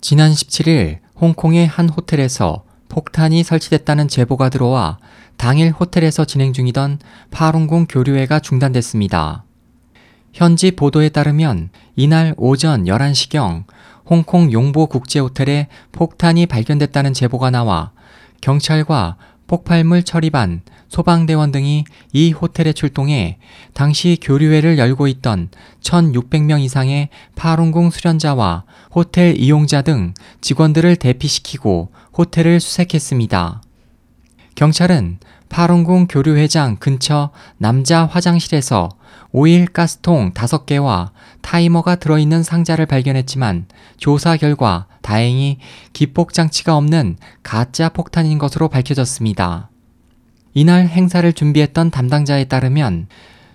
지난 17일 홍콩의 한 호텔에서 폭탄이 설치됐다는 제보가 들어와 당일 호텔에서 진행 중이던 파룬궁 교류회가 중단됐습니다. 현지 보도에 따르면 이날 오전 11시경 홍콩 용보 국제호텔에 폭탄이 발견됐다는 제보가 나와 경찰과 폭발물 처리반, 소방대원 등이 이 호텔에 출동해 당시 교류회를 열고 있던 1,600명 이상의 파룬궁 수련자와 호텔 이용자 등 직원들을 대피시키고 호텔을 수색했습니다. 경찰은 파룬궁 교류회장 근처 남자 화장실에서 오일 가스통 5개와 타이머가 들어있는 상자를 발견했지만 조사 결과 다행히 기폭장치가 없는 가짜 폭탄인 것으로 밝혀졌습니다. 이날 행사를 준비했던 담당자에 따르면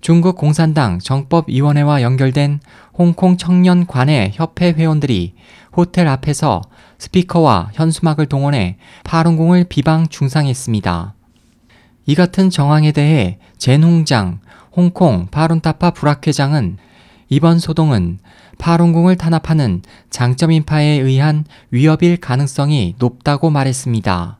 중국 공산당 정법위원회와 연결된 홍콩 청년 관내 협회 회원들이 호텔 앞에서 스피커와 현수막을 동원해 파룬궁을 비방 중상했습니다. 이 같은 정황에 대해 젠홍장 홍콩 파룬타파 불학회장은 이번 소동은 파룬궁을 탄압하는 장점인파에 의한 위협일 가능성이 높다고 말했습니다.